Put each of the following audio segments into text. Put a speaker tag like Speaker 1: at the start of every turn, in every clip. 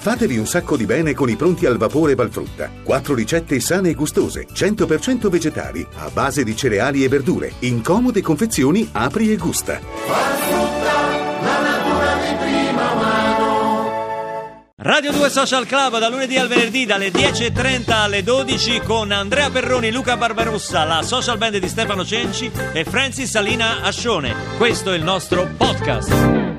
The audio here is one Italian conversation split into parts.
Speaker 1: Fatevi un sacco di bene con i pronti al vapore Valfrutta. Quattro ricette sane e gustose, 100% vegetali, a base di cereali e verdure, in comode confezioni apri e gusta.
Speaker 2: Radio 2 Social Club da lunedì al venerdì dalle 10.30 alle 12 con Andrea Perroni, Luca Barbarossa, la social band di Stefano Cenci e Francis Salina Ascione. Questo è il nostro podcast.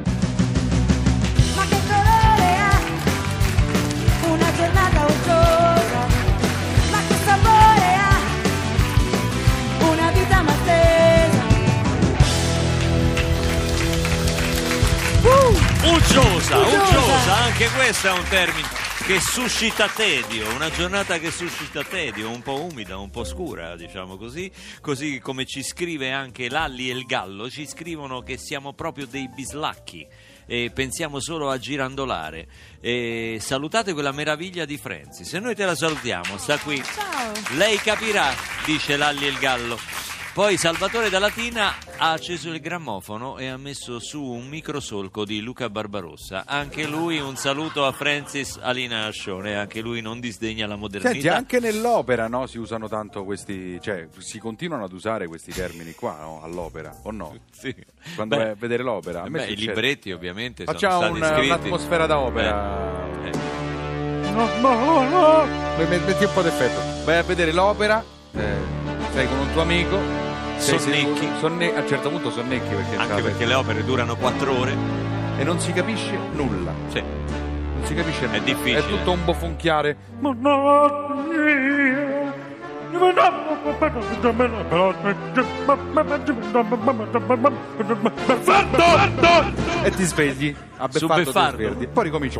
Speaker 3: Uggiosa,
Speaker 2: Uggiosa. anche questo è un termine che suscita tedio, una giornata che suscita tedio, un po' umida, un po' scura, diciamo così, così come ci scrive anche Lalli e il Gallo, ci scrivono che siamo proprio dei bislacchi e pensiamo solo a girandolare. E salutate quella meraviglia di Francis, e noi te la salutiamo, sta qui.
Speaker 3: Ciao.
Speaker 2: Lei capirà, dice Lalli e il Gallo. Poi Salvatore da Latina ha acceso il grammofono e ha messo su un microsolco di Luca Barbarossa. Anche lui un saluto a Francis Alina Ascione, anche lui non disdegna la modernità.
Speaker 4: Senti, anche nell'opera no, si usano tanto questi, cioè si continuano ad usare questi termini qua no, all'opera, o no?
Speaker 2: Sì.
Speaker 4: Quando
Speaker 2: Beh,
Speaker 4: vai a vedere l'opera. A
Speaker 2: beh, i libretti ovviamente
Speaker 4: Facciamo
Speaker 2: sono
Speaker 4: un-
Speaker 2: stati scritti.
Speaker 4: un'atmosfera da opera.
Speaker 2: Eh.
Speaker 4: No, no, no. Met- Metti un po' d'effetto. Vai a vedere l'opera, eh, sei con un tuo amico.
Speaker 2: Sonnecchi.
Speaker 4: sonne- a un certo punto sonnecchi perché,
Speaker 2: Anche perché le opere durano quattro ore.
Speaker 4: e non si capisce nulla.
Speaker 2: Sì.
Speaker 4: Non si capisce nulla.
Speaker 2: difficile.
Speaker 4: È tutto un bofonchiare. E ti svegli a
Speaker 2: Su
Speaker 4: beffardo ti svegli. Poi ricominci.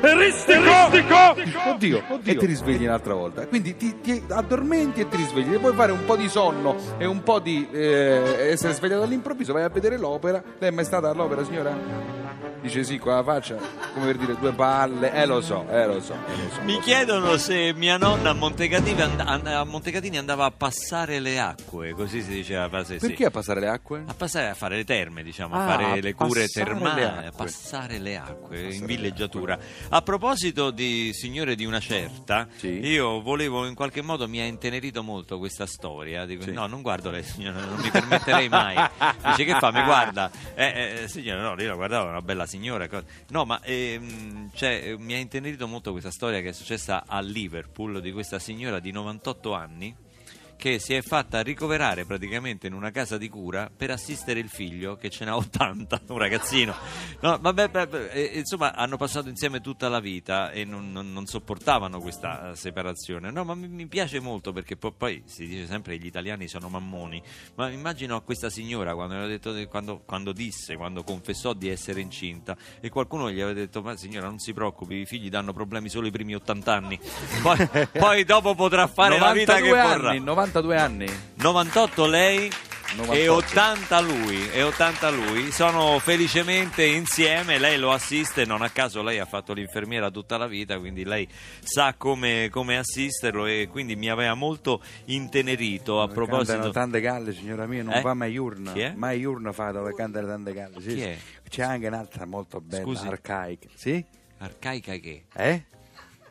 Speaker 5: Eristico!
Speaker 4: Oddio, E ti risvegli un'altra volta. Quindi ti, ti addormenti e ti risvegli. E puoi fare un po' di sonno e un po' di eh, essere svegliato all'improvviso. Vai a vedere l'opera. Lei è mai stata all'opera, signora? Dice sì, con la faccia, come per dire due palle. Eh, lo so, eh, lo so. eh, lo so,
Speaker 2: Mi
Speaker 4: lo so.
Speaker 2: chiedono se mia nonna a Montecatini, and- a Montecatini andava a passare le acque, così si diceva. sì.
Speaker 4: Perché a passare le acque?
Speaker 2: A passare a fare le terme, diciamo,
Speaker 4: Ah,
Speaker 2: a fare le cure
Speaker 4: passare
Speaker 2: termali, a
Speaker 4: acque.
Speaker 2: passare le acque in
Speaker 4: le
Speaker 2: villeggiatura. A proposito di signore di una certa,
Speaker 4: Sì.
Speaker 2: io volevo in qualche modo mi ha intenerito molto questa storia. Dico,
Speaker 4: Sì.
Speaker 2: No, non guardo lei, signora, non mi permetterei mai. Dice che fa? Mi guarda, eh, eh, signora, no, io la guardavo, una bella signora. No, ma ehm, cioè, eh, mi ha intenerito molto questa storia che è successa a Liverpool di questa signora di 98 anni che si è fatta ricoverare praticamente in una casa di cura per assistere il figlio che ce n'ha 80, un ragazzino. No, vabbè, beh, beh, eh, insomma, hanno passato insieme tutta la vita e non, non- non sopportavano questa separazione. No, ma mi, mi piace molto perché po- poi si dice sempre che gli italiani sono mammoni, ma immagino a questa signora quando, detto, quando, quando disse, quando confessò di essere incinta e qualcuno gli aveva detto ma signora non si preoccupi, i figli danno problemi solo i primi 80 anni, poi, poi dopo potrà fare la vita che
Speaker 4: 92
Speaker 2: vorrà.
Speaker 4: Anni, 92 anni.
Speaker 2: 98 lei e
Speaker 4: 98.
Speaker 2: 80 lui, e 80 lui, sono felicemente insieme, lei lo assiste, non a caso lei ha fatto l'infermiera tutta la vita, quindi lei sa come, come assisterlo e quindi mi aveva molto intenerito a
Speaker 4: Cantano
Speaker 2: proposito...
Speaker 4: tante galle, signora mia, non
Speaker 2: Eh?
Speaker 4: fa mai urna. Mai urna fa dove cantare tante galle. Sì? C'è anche un'altra molto bella,
Speaker 2: Scusi?
Speaker 4: arcaica. Sì?
Speaker 2: Arcaica che?
Speaker 4: Eh?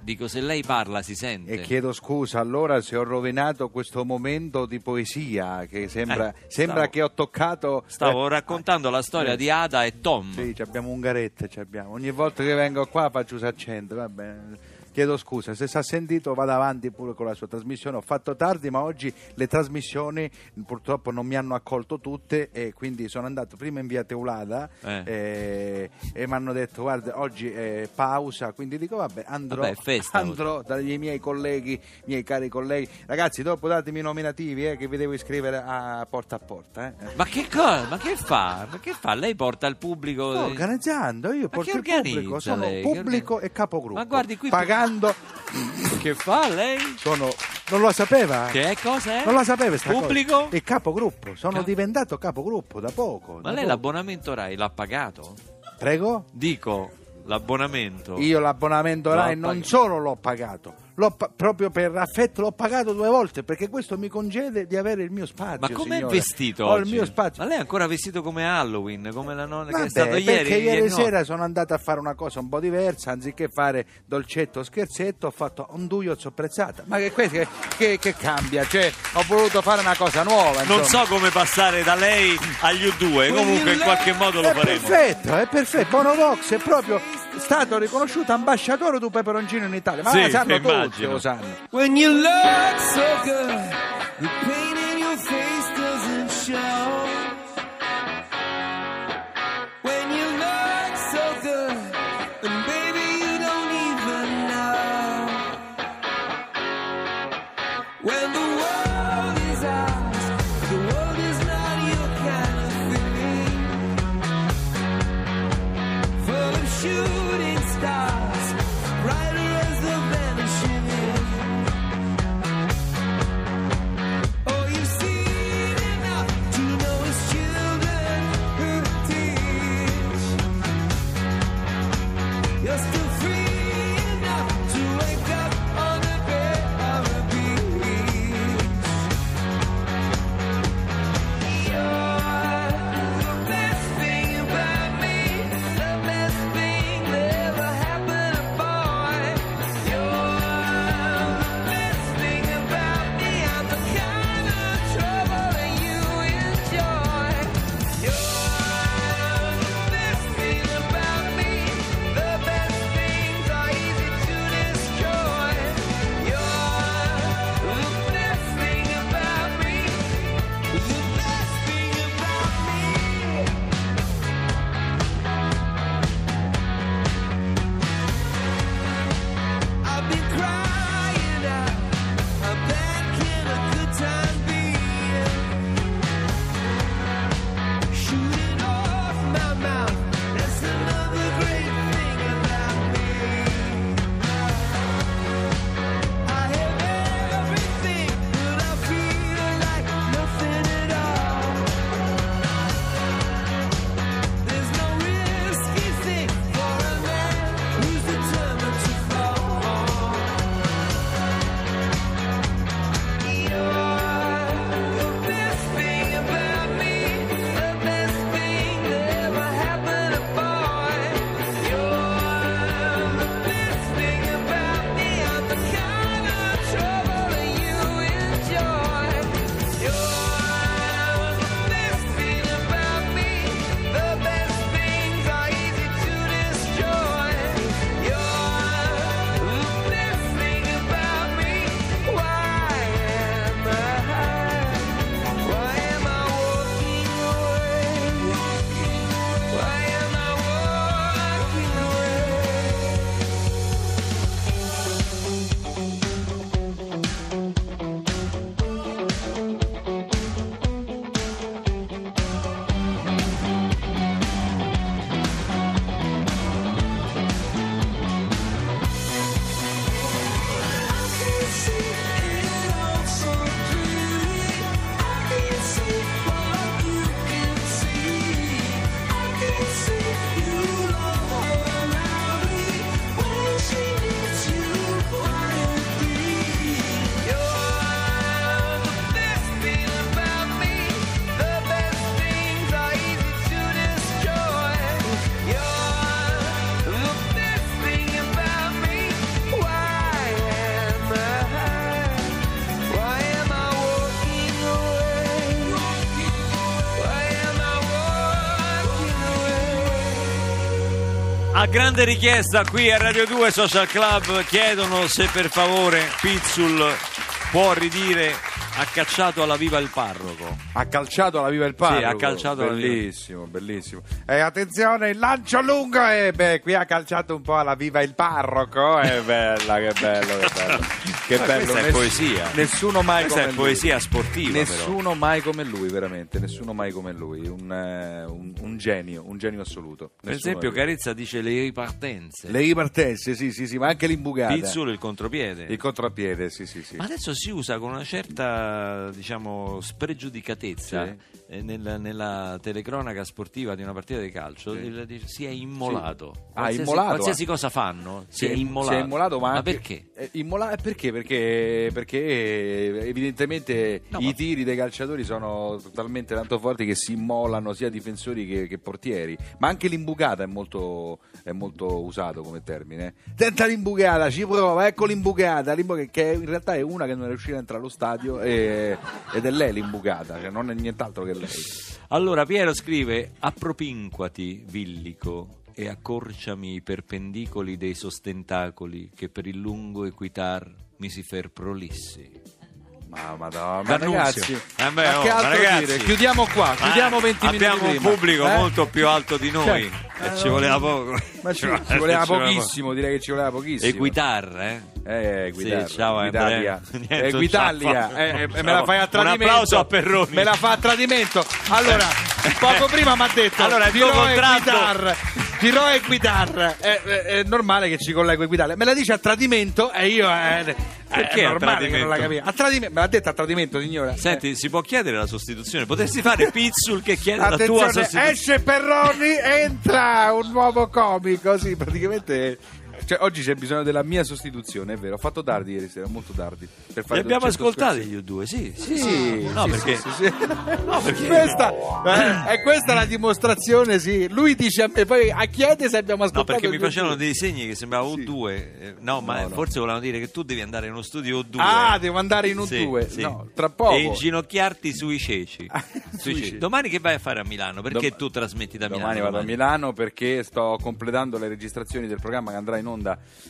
Speaker 2: Dico, se lei parla si sente.
Speaker 4: E chiedo scusa allora se ho rovinato questo momento di poesia che sembra,
Speaker 2: Eh,
Speaker 4: sembra
Speaker 2: stavo-
Speaker 4: che ho toccato...
Speaker 2: Stavo
Speaker 4: eh,
Speaker 2: raccontando la storia
Speaker 4: eh.
Speaker 2: di Ada e Tom.
Speaker 4: Sì, ci abbiamo Ungaretta, ci abbiamo. Ogni volta che vengo qua faccio questo accento, va bene. Chiedo scusa, se si è sentito vado avanti pure con la sua trasmissione. Ho fatto tardi, ma oggi le trasmissioni purtroppo non mi hanno accolto tutte e quindi sono andato prima in via Teulada
Speaker 2: Eh.
Speaker 4: eh, e mi hanno detto guarda oggi è pausa, quindi dico vabbè andrò,
Speaker 2: Vabbè, festa
Speaker 4: andrò dagli miei colleghi, miei cari colleghi. Ragazzi, dopo datemi i nominativi eh, che vi devo iscrivere a porta a porta. eh.
Speaker 2: Ma che cosa? Ma che fa? Ma che fa? Lei porta il pubblico...
Speaker 4: Sto organizzando, io
Speaker 2: Ma
Speaker 4: porto il pubblico, sono
Speaker 2: lei?
Speaker 4: Pubblico e capogruppo.
Speaker 2: Ma guardi qui-
Speaker 4: Pagando,
Speaker 2: Che fa lei?
Speaker 4: sono... Non lo sapeva?
Speaker 2: Che cosa è?
Speaker 4: Non la sapeva sta
Speaker 2: Pubblico?
Speaker 4: cosa? E capogruppo, sono
Speaker 2: Cap-
Speaker 4: diventato capogruppo da poco.
Speaker 2: Ma
Speaker 4: da
Speaker 2: lei
Speaker 4: poco.
Speaker 2: l'abbonamento Rai l'ha pagato?
Speaker 4: Prego?
Speaker 2: Dico, l'abbonamento.
Speaker 4: Io l'abbonamento Rai non
Speaker 2: pagato.
Speaker 4: solo l'ho pagato, pa- proprio per affetto l'ho pagato due volte perché questo mi concede di avere il mio spazio.
Speaker 2: Ma com'è
Speaker 4: signore.
Speaker 2: vestito
Speaker 4: Ho
Speaker 2: oggi?
Speaker 4: il mio spazio.
Speaker 2: Ma lei è ancora vestito come Halloween, come la nonna che
Speaker 4: Vabbè,
Speaker 2: è stato ieri?
Speaker 4: perché ieri,
Speaker 2: no.
Speaker 4: sera sono andato a fare una cosa un po' diversa, anziché fare dolcetto scherzetto, ho fatto un duio sopprezzata. Ma che, che, che- che cambia? Cioè, ho voluto fare una cosa nuova.
Speaker 2: Non
Speaker 4: insomma.
Speaker 2: so come passare da lei agli U2, comunque in qualche modo lo
Speaker 4: è
Speaker 2: faremo.
Speaker 4: perfetto, è perfetto. Bonovox è proprio stato riconosciuto ambasciatore del peperoncino in Italia. Ma
Speaker 2: Sì,
Speaker 4: sanno tutti,
Speaker 2: immagino.
Speaker 4: lo sanno.
Speaker 6: When you look so good, A
Speaker 2: grande richiesta qui a Radio 2 Social Club chiedono se per favore Pizzul può ridire ha cacciato alla viva il parroco.
Speaker 4: Ha calciato alla viva il parroco.
Speaker 2: Sì, ha calciato alla viva.
Speaker 4: Bellissimo, bellissimo. E attenzione, il lancio lungo e beh, qui ha calciato un po' alla viva il parroco. È bella, che bello, che bello. Che
Speaker 2: Ma
Speaker 4: bello.
Speaker 2: questa è poesia.
Speaker 4: Nessuno mai
Speaker 2: Questa
Speaker 4: come
Speaker 2: è
Speaker 4: lui.
Speaker 2: poesia sportiva però.
Speaker 4: Nessuno mai come lui, veramente, nessuno mai come lui, un, eh, un- un genio, un genio assoluto.
Speaker 2: Per
Speaker 4: Nessuno
Speaker 2: esempio Carezza dice le ripartenze.
Speaker 4: le ripartenze, sì, sì, sì, ma anche l'imbucata.
Speaker 2: Pizzul il contropiede.
Speaker 4: Il contropiede, sì, sì, sì.
Speaker 2: Ma adesso si usa con una certa, diciamo, spregiudicatezza
Speaker 4: Sì.
Speaker 2: Eh, nel- nella telecronaca sportiva di una partita di calcio dice, si è immolato.
Speaker 4: Ah,
Speaker 2: Qualsiasi,
Speaker 4: immolato,
Speaker 2: qualsiasi
Speaker 4: ah.
Speaker 2: cosa fanno, si, è
Speaker 4: Si
Speaker 2: immolato.
Speaker 4: si è immolato, ma, anche-
Speaker 2: perché?
Speaker 4: eh, immola- perché? Perché, perché eh, evidentemente
Speaker 2: No,
Speaker 4: i
Speaker 2: ma-
Speaker 4: tiri dei calciatori sono talmente tanto forti che si immolano sia difensori che, che portieri. Ma anche l'imbucata è molto, è molto usato come termine. Tenta l'imbucata, ci prova, ecco l'imbucata, l'imbucata, che in realtà è una che non è riuscita a entrare allo stadio e- ed è lei l'imbucata, che non è nient'altro che lei.
Speaker 2: Allora Piero scrive appropinquati villico e accorciami i perpendicoli dei sostentacoli che per il lungo equitar mi si fer prolissi.
Speaker 4: Ma madonna, ma
Speaker 2: D'Annunzio.
Speaker 4: ragazzi,
Speaker 2: Eh beh,
Speaker 4: ma
Speaker 2: oh,
Speaker 4: che altro
Speaker 2: ragazzi.
Speaker 4: dire? Chiudiamo qua, chiudiamo
Speaker 2: Eh,
Speaker 4: 20 minuti
Speaker 2: Abbiamo un
Speaker 4: prima.
Speaker 2: pubblico
Speaker 4: Eh?
Speaker 2: molto più alto di noi
Speaker 4: Cioè,
Speaker 2: e ci voleva poco.
Speaker 4: Ma ci,
Speaker 2: voleva-
Speaker 4: ci voleva pochissimo, direi che ci voleva pochissimo.
Speaker 2: Equitar, eh?
Speaker 4: Eh, Equitar,
Speaker 2: Sì, ciao,
Speaker 4: Equitalia.
Speaker 2: Andrea. Niente,
Speaker 4: Eh, Equitalia,
Speaker 2: ciao.
Speaker 4: eh, eh, me la fai a
Speaker 2: Un
Speaker 4: tradimento.
Speaker 2: applauso a Perroni.
Speaker 4: Me la fa a tradimento. Allora, poco prima mi ha detto
Speaker 2: Allora, il tuo contratto-
Speaker 4: Equitar. Dirò Equitar. È, è- è normale che ci collego Equitalia. Me la dice a tradimento e io eh,
Speaker 2: Perché
Speaker 4: è normale che non la capisco. A tradimento, me l'ha detto a tradimento, signora.
Speaker 2: Senti, si può chiedere la sostituzione? Potresti fare Pizzul che chiede la tua
Speaker 4: Attenzione,
Speaker 2: sostituzione?
Speaker 4: esce Perroni, entra un nuovo comico. Sì, praticamente. Cioè, oggi c'è bisogno della mia sostituzione, è vero. Ho fatto tardi ieri sera, molto tardi. Per
Speaker 2: Li
Speaker 4: fare
Speaker 2: abbiamo
Speaker 4: certo
Speaker 2: ascoltati io due, sì. Sì,
Speaker 4: Sì,
Speaker 2: No,
Speaker 4: sì,
Speaker 2: perché...
Speaker 4: sì, sì.
Speaker 2: No, perché...
Speaker 4: Questa, eh, è questa la dimostrazione, sì. Lui dice a me, poi a chiede se abbiamo
Speaker 2: No,
Speaker 4: ascoltato.
Speaker 2: perché mi facevano dei segni che sembrava
Speaker 4: Sì.
Speaker 2: U2. eh, No, ma
Speaker 4: No, no.
Speaker 2: forse volevano dire che tu devi andare in uno studio U2.
Speaker 4: Ah, devo andare in un
Speaker 2: Sì,
Speaker 4: 2.
Speaker 2: sì.
Speaker 4: No, tra poco.
Speaker 2: E inginocchiarti sui ceci.
Speaker 4: Ah,
Speaker 2: Sui ceci. Domani che vai a fare a Milano? Perché
Speaker 4: Dom-
Speaker 2: tu trasmetti da Milano?
Speaker 4: Domani vado a? Milano perché sto completando le registrazioni del programma che andrà in onda.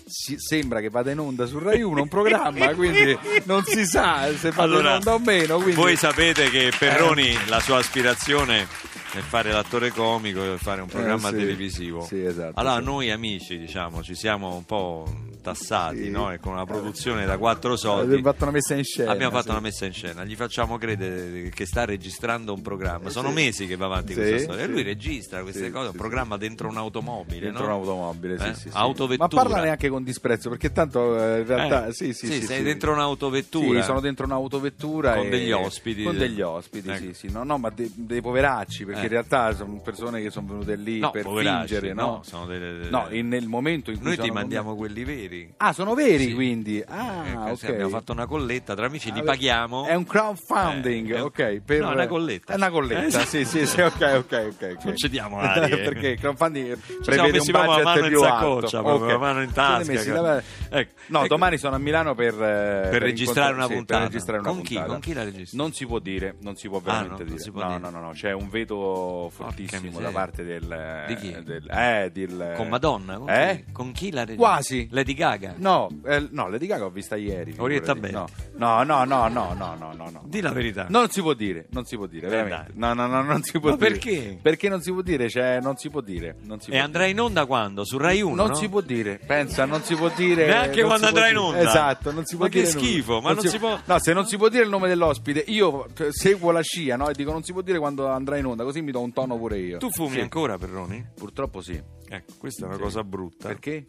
Speaker 4: Si- sembra che vada in onda su Rai 1 un programma, quindi non si sa se vado in onda o meno. Quindi...
Speaker 2: Voi sapete che Perroni, la sua aspirazione è fare l'attore comico e fare un programma
Speaker 4: sì.
Speaker 2: televisivo.
Speaker 4: Sì, esatto,
Speaker 2: Allora,
Speaker 4: sì.
Speaker 2: noi amici, diciamo, ci siamo un po' tassati,
Speaker 4: Sì.
Speaker 2: no? E con una produzione da quattro
Speaker 4: Abbiamo
Speaker 2: soldi.
Speaker 4: fatto una messa in scena.
Speaker 2: Abbiamo fatto
Speaker 4: sì.
Speaker 2: una messa in scena, gli facciamo credere che sta registrando un programma. Sono
Speaker 4: sì.
Speaker 2: mesi che va avanti questa storia. E lui registra queste cose, un programma dentro un'automobile.
Speaker 4: Dentro
Speaker 2: no?
Speaker 4: un'automobile,
Speaker 2: Eh?
Speaker 4: sì.
Speaker 2: Autovettura.
Speaker 4: Ma parla neanche con disprezzo, perché tanto eh, in realtà
Speaker 2: Eh,
Speaker 4: sì, sì,
Speaker 2: sei dentro un'autovettura.
Speaker 4: Sono dentro un'autovettura
Speaker 2: Con degli ospiti.
Speaker 4: Con degli ospiti,
Speaker 2: Ecco.
Speaker 4: sì, sì. No, no, ma de- dei poveracci, perché
Speaker 2: Eh.
Speaker 4: in realtà sono persone che sono venute lì
Speaker 2: No,
Speaker 4: per
Speaker 2: poveracci,
Speaker 4: fingere, no?
Speaker 2: no, sono delle- delle-
Speaker 4: No, in- nel momento in cui
Speaker 2: Noi ti mandiamo quelli veri.
Speaker 4: Ah, sono veri
Speaker 2: Sì.
Speaker 4: quindi. Ah,
Speaker 2: Eh,
Speaker 4: ok.
Speaker 2: sì, Abbiamo fatto una colletta tra amici, li
Speaker 4: Ah,
Speaker 2: paghiamo.
Speaker 4: È un crowdfunding,
Speaker 2: Eh, è un-
Speaker 4: ok. Per...
Speaker 2: no, una colletta.
Speaker 4: È una colletta,
Speaker 2: Eh,
Speaker 4: sì, sì, sì, ok, ok, ok. ok.
Speaker 2: Concediamo arie.
Speaker 4: Perché il crowdfunding
Speaker 2: siamo
Speaker 4: prevede un
Speaker 2: la
Speaker 4: budget
Speaker 2: mano in
Speaker 4: più alto.
Speaker 2: proprio
Speaker 4: Ok.
Speaker 2: la mano in tasca,
Speaker 4: messi davanti-
Speaker 2: Ecco.
Speaker 4: No,
Speaker 2: Ecco.
Speaker 4: domani sono a Milano per, eh,
Speaker 2: Per registrare una
Speaker 4: sì,
Speaker 2: puntata.
Speaker 4: per registrare una
Speaker 2: Con chi?
Speaker 4: puntata.
Speaker 2: Con chi la registri?
Speaker 4: Non si può dire, non si può veramente
Speaker 2: no, non
Speaker 4: dire.
Speaker 2: può
Speaker 4: no,
Speaker 2: dire.
Speaker 4: no, no, no, c'è un veto fortissimo da parte del
Speaker 2: Di chi?
Speaker 4: eh, del-
Speaker 2: Con Madonna? Con,
Speaker 4: Eh?
Speaker 2: chi? Con chi la registri?
Speaker 4: Quasi.
Speaker 2: Lady Gaga?
Speaker 4: No, eh, no, Lady Gaga ho vista ieri.
Speaker 2: Orietta
Speaker 4: figurati.
Speaker 2: Berti.
Speaker 4: No, no, no, no, no, no, no, no.
Speaker 2: Di la verità.
Speaker 4: Non si può dire, non si può dire,
Speaker 2: Eh,
Speaker 4: veramente.
Speaker 2: dai.
Speaker 4: No, no, no, non si può
Speaker 2: Ma
Speaker 4: dire.
Speaker 2: perché?
Speaker 4: Perché non si può dire, cioè, non si può dire. Non si
Speaker 2: E
Speaker 4: può
Speaker 2: andrà in onda quando? Su Rai 1?
Speaker 4: dire. Non
Speaker 2: no?
Speaker 4: si può dire, pensa, non si può dire.
Speaker 2: Neanche
Speaker 4: non
Speaker 2: quando andrà in
Speaker 4: dire.
Speaker 2: onda?
Speaker 4: Esatto, non si può
Speaker 2: Ma che
Speaker 4: dire. nulla.
Speaker 2: schifo, ma non si può-
Speaker 4: No, se non si può dire il nome dell'ospite, io eh, seguo la scia, no? E dico non si può dire quando andrà in onda, così mi do un tono pure io.
Speaker 2: Tu fumi
Speaker 4: Sì.
Speaker 2: ancora, Perroni?
Speaker 4: Purtroppo sì.
Speaker 2: Ecco, questa è una
Speaker 4: Sì.
Speaker 2: cosa brutta.
Speaker 4: Perché?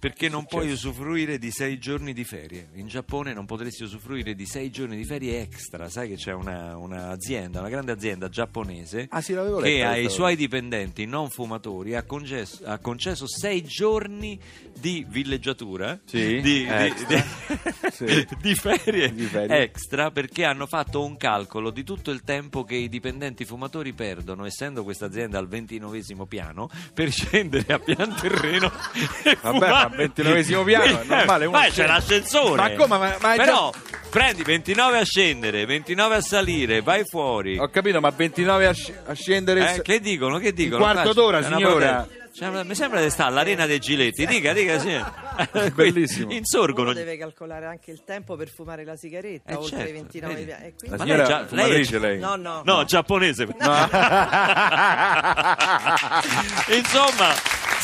Speaker 2: Perché non puoi usufruire di sei giorni di ferie. In Giappone non potresti usufruire di sei giorni di ferie extra. Sai che c'è una- un'azienda, una grande azienda giapponese
Speaker 4: Ah, sì, l'avevo
Speaker 2: che ai suoi dipendenti non fumatori ha concesso, ha concesso sei giorni di villeggiatura,
Speaker 4: Sì,
Speaker 2: di, di- di-
Speaker 4: Sì.
Speaker 2: di ferie
Speaker 4: Di ferie.
Speaker 2: extra perché hanno fatto un calcolo di tutto il tempo che i dipendenti fumatori perdono, essendo questa azienda al ventinovesimo piano, per scendere a pian terreno e
Speaker 4: Vabbè,
Speaker 2: fumare.
Speaker 4: Al ventinovesimo piano è normale, uno
Speaker 2: Ma c'è
Speaker 4: scende.
Speaker 2: l'ascensore.
Speaker 4: Ma come? Ma- ma è
Speaker 2: Però prendi 29 a scendere, 29 a salire, vai fuori.
Speaker 4: Ho capito, ma 29 a, sc- a scendere.
Speaker 2: Eh, che dicono? Che dicono?
Speaker 4: quarto
Speaker 2: Qua
Speaker 4: d'ora, signora.
Speaker 2: Cioè, mi sembra di stare all'arena dei Giletti. Dica, dica, sì.
Speaker 4: Bellissimo.
Speaker 2: Insorgono.
Speaker 7: Uno deve calcolare anche il tempo per fumare la sigaretta
Speaker 2: Eh,
Speaker 7: oltre
Speaker 2: certo,
Speaker 7: i 29
Speaker 2: vedi.
Speaker 7: piani. Quindi...
Speaker 2: Ma
Speaker 4: signora
Speaker 2: lei già- lei-
Speaker 4: lei.
Speaker 7: No, no.
Speaker 2: No, giapponese. Insomma,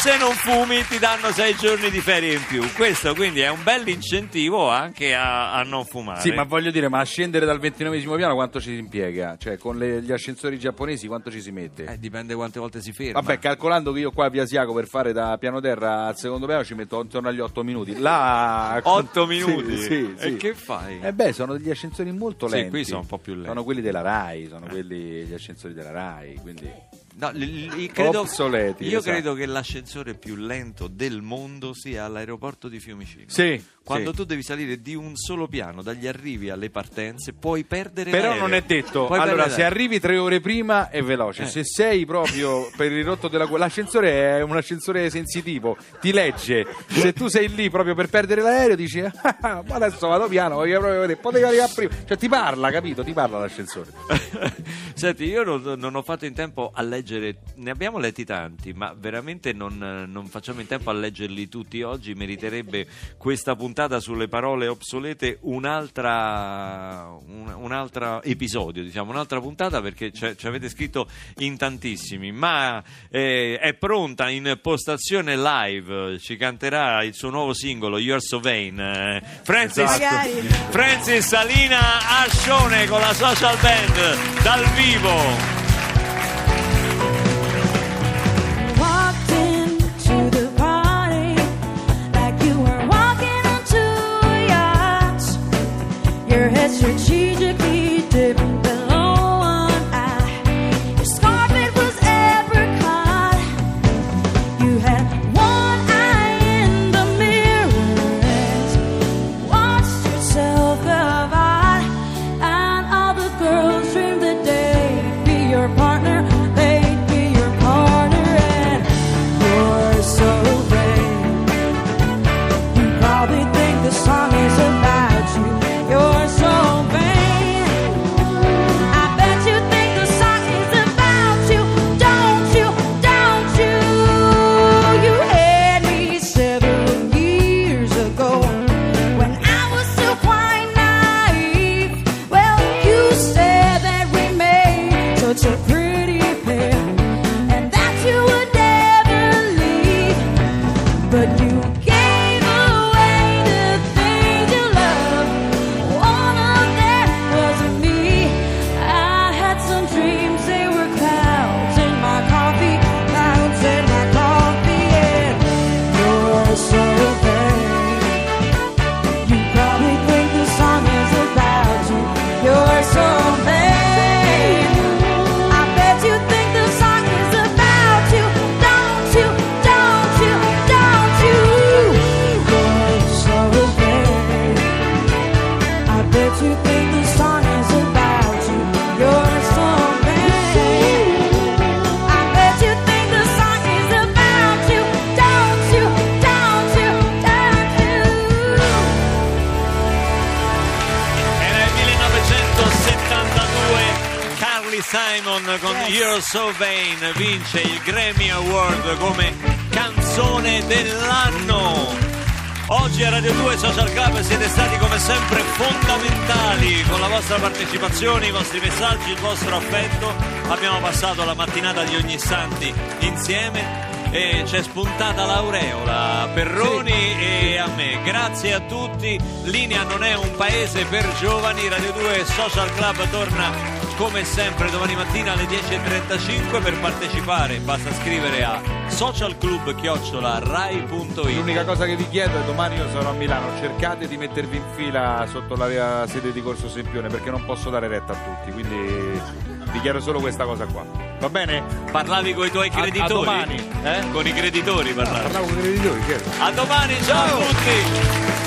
Speaker 2: se non fumi ti danno sei giorni di ferie in più. Questo quindi è un bel incentivo anche a, a non fumare.
Speaker 4: Sì, ma voglio dire, ma a scendere dal ventinovesimo piano quanto ci si impiega? Cioè, con le- gli ascensori giapponesi quanto ci si mette?
Speaker 2: Eh, dipende quante volte si ferma.
Speaker 4: Vabbè, calcolando che io qua a Via Asiago per fare da piano terra al secondo piano ci metto intorno agli 8 minuti. Là
Speaker 2: 8
Speaker 4: Sì,
Speaker 2: minuti?
Speaker 4: Sì, sì.
Speaker 2: E che fai?
Speaker 4: Eh beh, sono degli ascensori molto
Speaker 2: Sì,
Speaker 4: lenti.
Speaker 2: qui sono un po' più lenti.
Speaker 4: Sono quelli della RAI, sono quelli gli ascensori della RAI, quindi
Speaker 2: No, li- li- credo,
Speaker 4: Obsoleti,
Speaker 2: io
Speaker 4: esatto.
Speaker 2: credo che l'ascensore più lento del mondo sia all'aeroporto di Fiumicino.
Speaker 4: Sì,
Speaker 2: Quando
Speaker 4: sì.
Speaker 2: tu devi salire di un solo piano, dagli arrivi alle partenze, puoi perdere
Speaker 4: Però
Speaker 2: l'aereo.
Speaker 4: non è detto.
Speaker 2: Puoi
Speaker 4: allora, se arrivi tre ore prima è veloce.
Speaker 2: Eh.
Speaker 4: Se sei proprio per il rotto della. L'ascensore è un ascensore sensitivo, ti legge. Se tu sei lì proprio per perdere l'aereo, dici: "Ah, ma adesso vado piano, voglio proprio vedere. Potevi arrivare prima. Cioè, ti parla, capito? Ti parla l'ascensore.
Speaker 2: Senti, io non, non ho fatto in tempo a leggere, ne abbiamo letti tanti, ma veramente non, non facciamo in tempo a leggerli tutti oggi. Meriterebbe questa puntata sulle parole obsolete un'altra, un, un altro episodio, diciamo, un'altra puntata perché ci avete scritto in tantissimi. Ma eh, è pronta in postazione live, ci canterà il suo nuovo singolo, You're So Vain. eh, Francis,
Speaker 7: Magari.
Speaker 2: Francis Salina Ascione con la social band dal vivo.
Speaker 3: Your head strategically dipped
Speaker 2: Simon con
Speaker 7: Yes.
Speaker 2: You're So Vain vince il Grammy Award come canzone dell'anno. Oggi a Radio 2 Social Club siete stati come sempre fondamentali con la vostra partecipazione, i vostri messaggi, il vostro affetto. Abbiamo passato la mattinata di ogni santi insieme e c'è spuntata l'aureola a Perroni e a me. Grazie a tutti. Linea non è un paese per giovani. Radio 2 Social Club torna come sempre domani mattina alle 10.35 per partecipare. Basta scrivere a socialclub.rai.it.
Speaker 4: L'unica cosa che vi chiedo è domani io sarò a Milano, cercate di mettervi in fila sotto la sede di Corso Sempione perché non posso dare retta a tutti, quindi vi chiedo solo questa cosa qua. Va bene?
Speaker 2: Parlavi con i tuoi
Speaker 4: A- a
Speaker 2: creditori?
Speaker 4: domani.
Speaker 2: Eh? Con i creditori parlavi.
Speaker 4: Parlavo con i creditori, certo.
Speaker 2: A domani, ciao a tutti!